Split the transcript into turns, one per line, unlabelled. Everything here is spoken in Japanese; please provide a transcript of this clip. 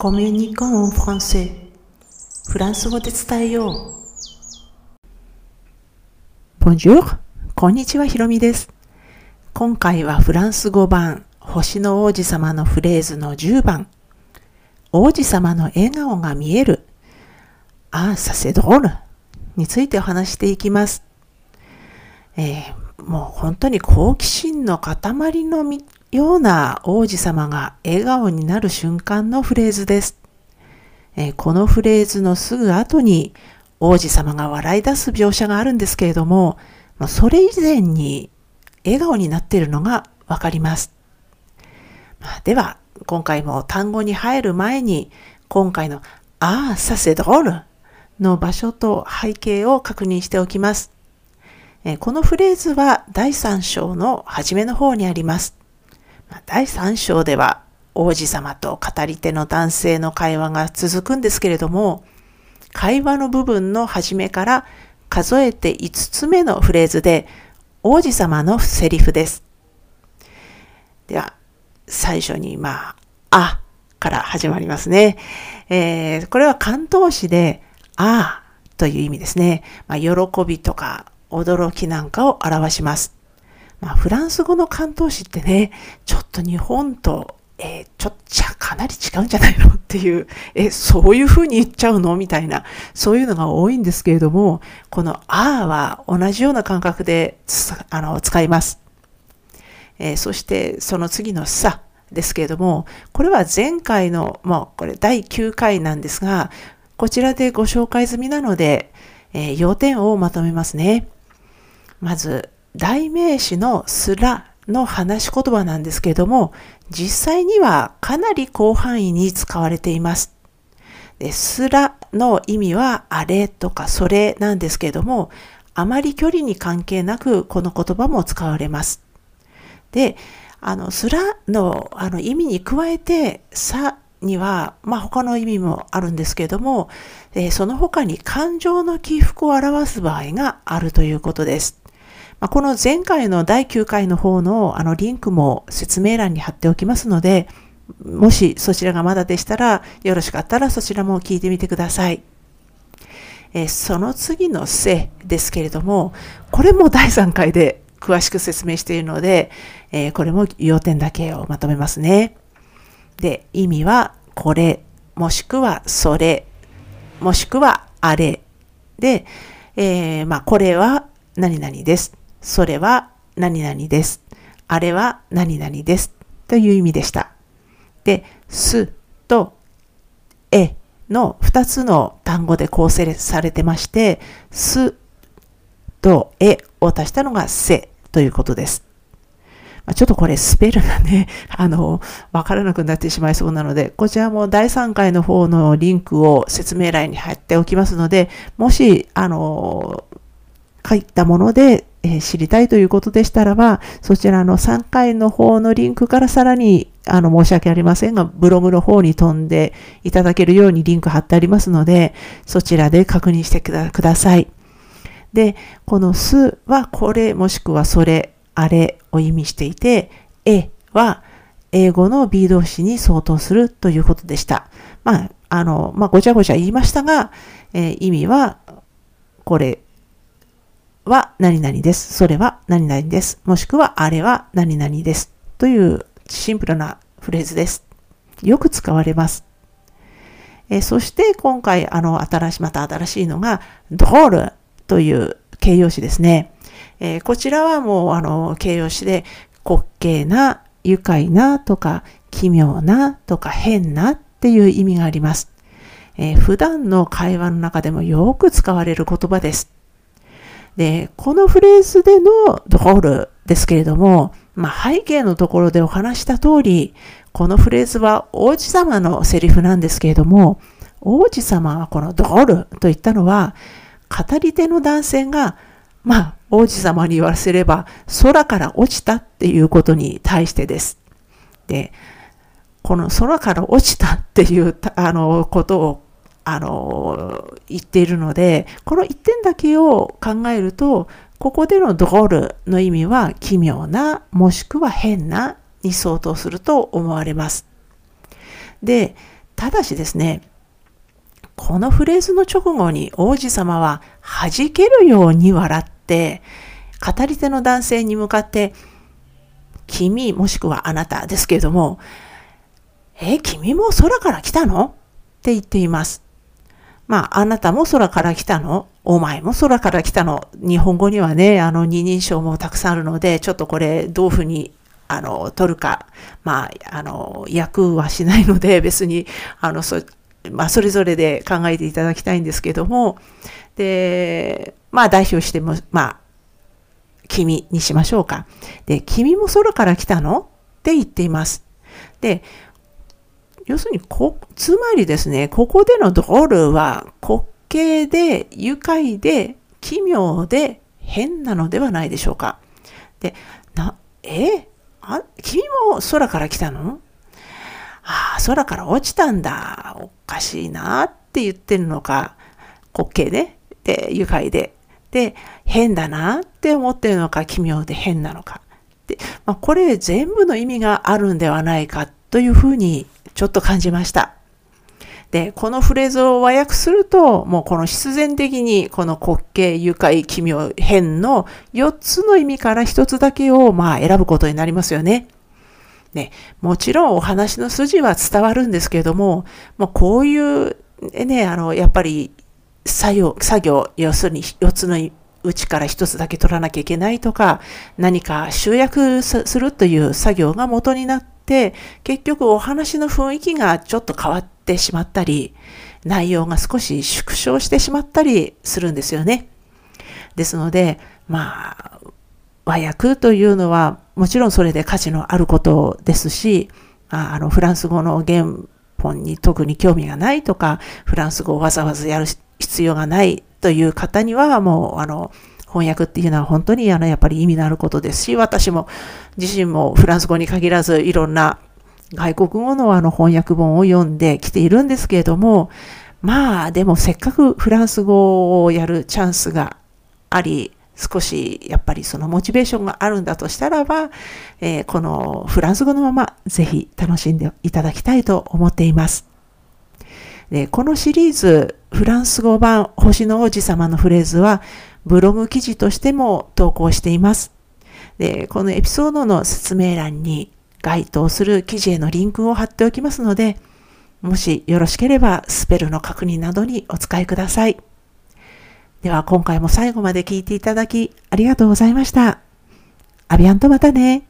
コミュニコンフランセフランス語で伝えよう。Bonjour! こんにちは、ひろみです。今回はフランス語版、星の王子様のフレーズの10番。王子様の笑顔が見える。あ、させドールについてお話していきます。えー、もう本当に好奇心の塊のような王子様が笑顔になる瞬間のフレーズです。え、このフレーズのすぐ後に王子様が笑い出す描写があるんですけれども、まそれ以前に笑顔になっているのがわかります。では、今回も単語に入る前に、今回のああ、させドールの場所と背景を確認しておきます。えこのフレーズは第3章の初めの方にあります。第3章では王子様と語り手の男性の会話が続くんですけれども、会話の部分の初めから数えて5つ目のフレーズで王子様のセリフです。では、最初に、まあ、あから始まりますね。えー、これは関東詞で、あという意味ですね。まあ、喜びとか驚きなんかを表します。まあ、フランス語の関東詞ってね、ちょっと日本と、えー、ちょっちゃかなり違うんじゃないのっていう、え、そういう風に言っちゃうのみたいな、そういうのが多いんですけれども、このあは同じような感覚であの使います。えー、そしてその次のさですけれども、これは前回の、もうこれ第9回なんですが、こちらでご紹介済みなので、えー、要点をまとめますね。まず、代名詞のすらの話し言葉なんですけれども、実際にはかなり広範囲に使われています。ですらの意味はあれとかそれなんですけれども、あまり距離に関係なくこの言葉も使われます。で、あの、すらのあの意味に加えて、さには、まあ他の意味もあるんですけれども、えー、その他に感情の起伏を表す場合があるということです。ま、この前回の第9回の方のあのリンクも説明欄に貼っておきますので、もしそちらがまだでしたら、よろしかったらそちらも聞いてみてください。え、その次のせですけれども、これも第3回で詳しく説明しているので、え、これも要点だけをまとめますね。で、意味はこれ、もしくはそれ、もしくはあれ。で、えー、まあ、これは何々です。それは何々です。あれは何々です。という意味でした。で、すとえの2つの単語で構成されてまして、すとえを足したのがせということです。ちょっとこれスペルがね、あの、わからなくなってしまいそうなので、こちらも第3回の方のリンクを説明欄に貼っておきますので、もし、あの、書いたもので、えー、知りたいということでしたらば、そちらの3回の方のリンクからさらに、あの、申し訳ありませんが、ブログの方に飛んでいただけるようにリンク貼ってありますので、そちらで確認してください。で、このすはこれもしくはそれ、あれを意味していて、えは英語の B 動詞に相当するということでした。まあ、あの、まあ、ごちゃごちゃ言いましたが、えー、意味は、これは何々です。それは何々です。もしくは、あれは何々です。というシンプルなフレーズです。よく使われます。え、そして今回、あの、新しい、また新しいのが、ドールという形容詞ですね。えー、こちらはもう、あの、形容詞で、滑稽な、愉快なとか、奇妙なとか、変なっていう意味があります。えー、普段の会話の中でもよく使われる言葉です。で、このフレーズでのドールですけれども、まあ、背景のところでお話した通り、このフレーズは王子様のセリフなんですけれども、王子様はこのドールと言ったのは、語り手の男性が、まあ、王子様に言わせれば、空から落ちたっていうことに対してです。で、この空から落ちたっていう、あの、ことを、あの、言っているので、この一点だけを考えると、ここでのドールの意味は奇妙な、もしくは変なに相当すると思われます。で、ただしですね、このフレーズの直後に王子様は弾けるように笑って、語り手の男性に向かって、君もしくはあなたですけれども、え、君も空から来たの？って言っています。まあ、あなたも空から来たの？お前も空から来たの？日本語にはね、あの二人称もたくさんあるので、ちょっとこれどういうふうにあの、取るか、まあ、あの、役はしないので、別に、あの、そ、まあ、それぞれで考えていただきたいんですけども、で、まあ、代表しても、まあ、君にしましょうか。で、君も空から来たの？って言っています。で、要するにこ、つまりですね、ここでのドールは滑稽で愉快で奇妙で変なのではないでしょうか。で、な、え？あ、君も空から来たの？ああ、空から落ちたんだ。おかしいなって言ってるのか、滑稽ね。で、愉快で？で、変だなって思ってるのか、奇妙で変なのか。で、まあ、これ全部の意味があるんではないかというふうにちょっと感じました。で、このフレーズを和訳すると、もうこの必然的にこの滑稽、愉快、奇妙、変の4つの意味から1つだけをまあ選ぶことになりますよね。ね、もちろんお話の筋は伝わるんですけれども、もうこういうね、あの、やっぱり作業、作業、要するに4つのうちから1つだけ取らなきゃいけないとか、何か集約するという作業が元になってって、結局お話の雰囲気がちょっと変わってしまったり、内容が少し縮小してしまったりするんですよね。ですので、まあ、和訳というのはもちろんそれで価値のあることですし、あの、フランス語の原本に特に興味がないとか、フランス語をわざわざやる必要がないという方には、もう、あの、翻訳っていうのは本当にあのやっぱり意味のあることですし、私も自身もフランス語に限らずいろんな外国語のあの翻訳本を読んできているんですけれども、まあでもせっかくフランス語をやるチャンスがあり、少しやっぱりそのモチベーションがあるんだとしたらば、えー、このフランス語のままぜひ楽しんでいただきたいと思っています。でこのシリーズ、フランス語版星の王子様のフレーズはブログ記事としても投稿しています。で、このエピソードの説明欄に該当する記事へのリンクを貼っておきますので、もしよろしければスペルの確認などにお使いください。では今回も最後まで聞いていただきありがとうございました。アビアンとまたね。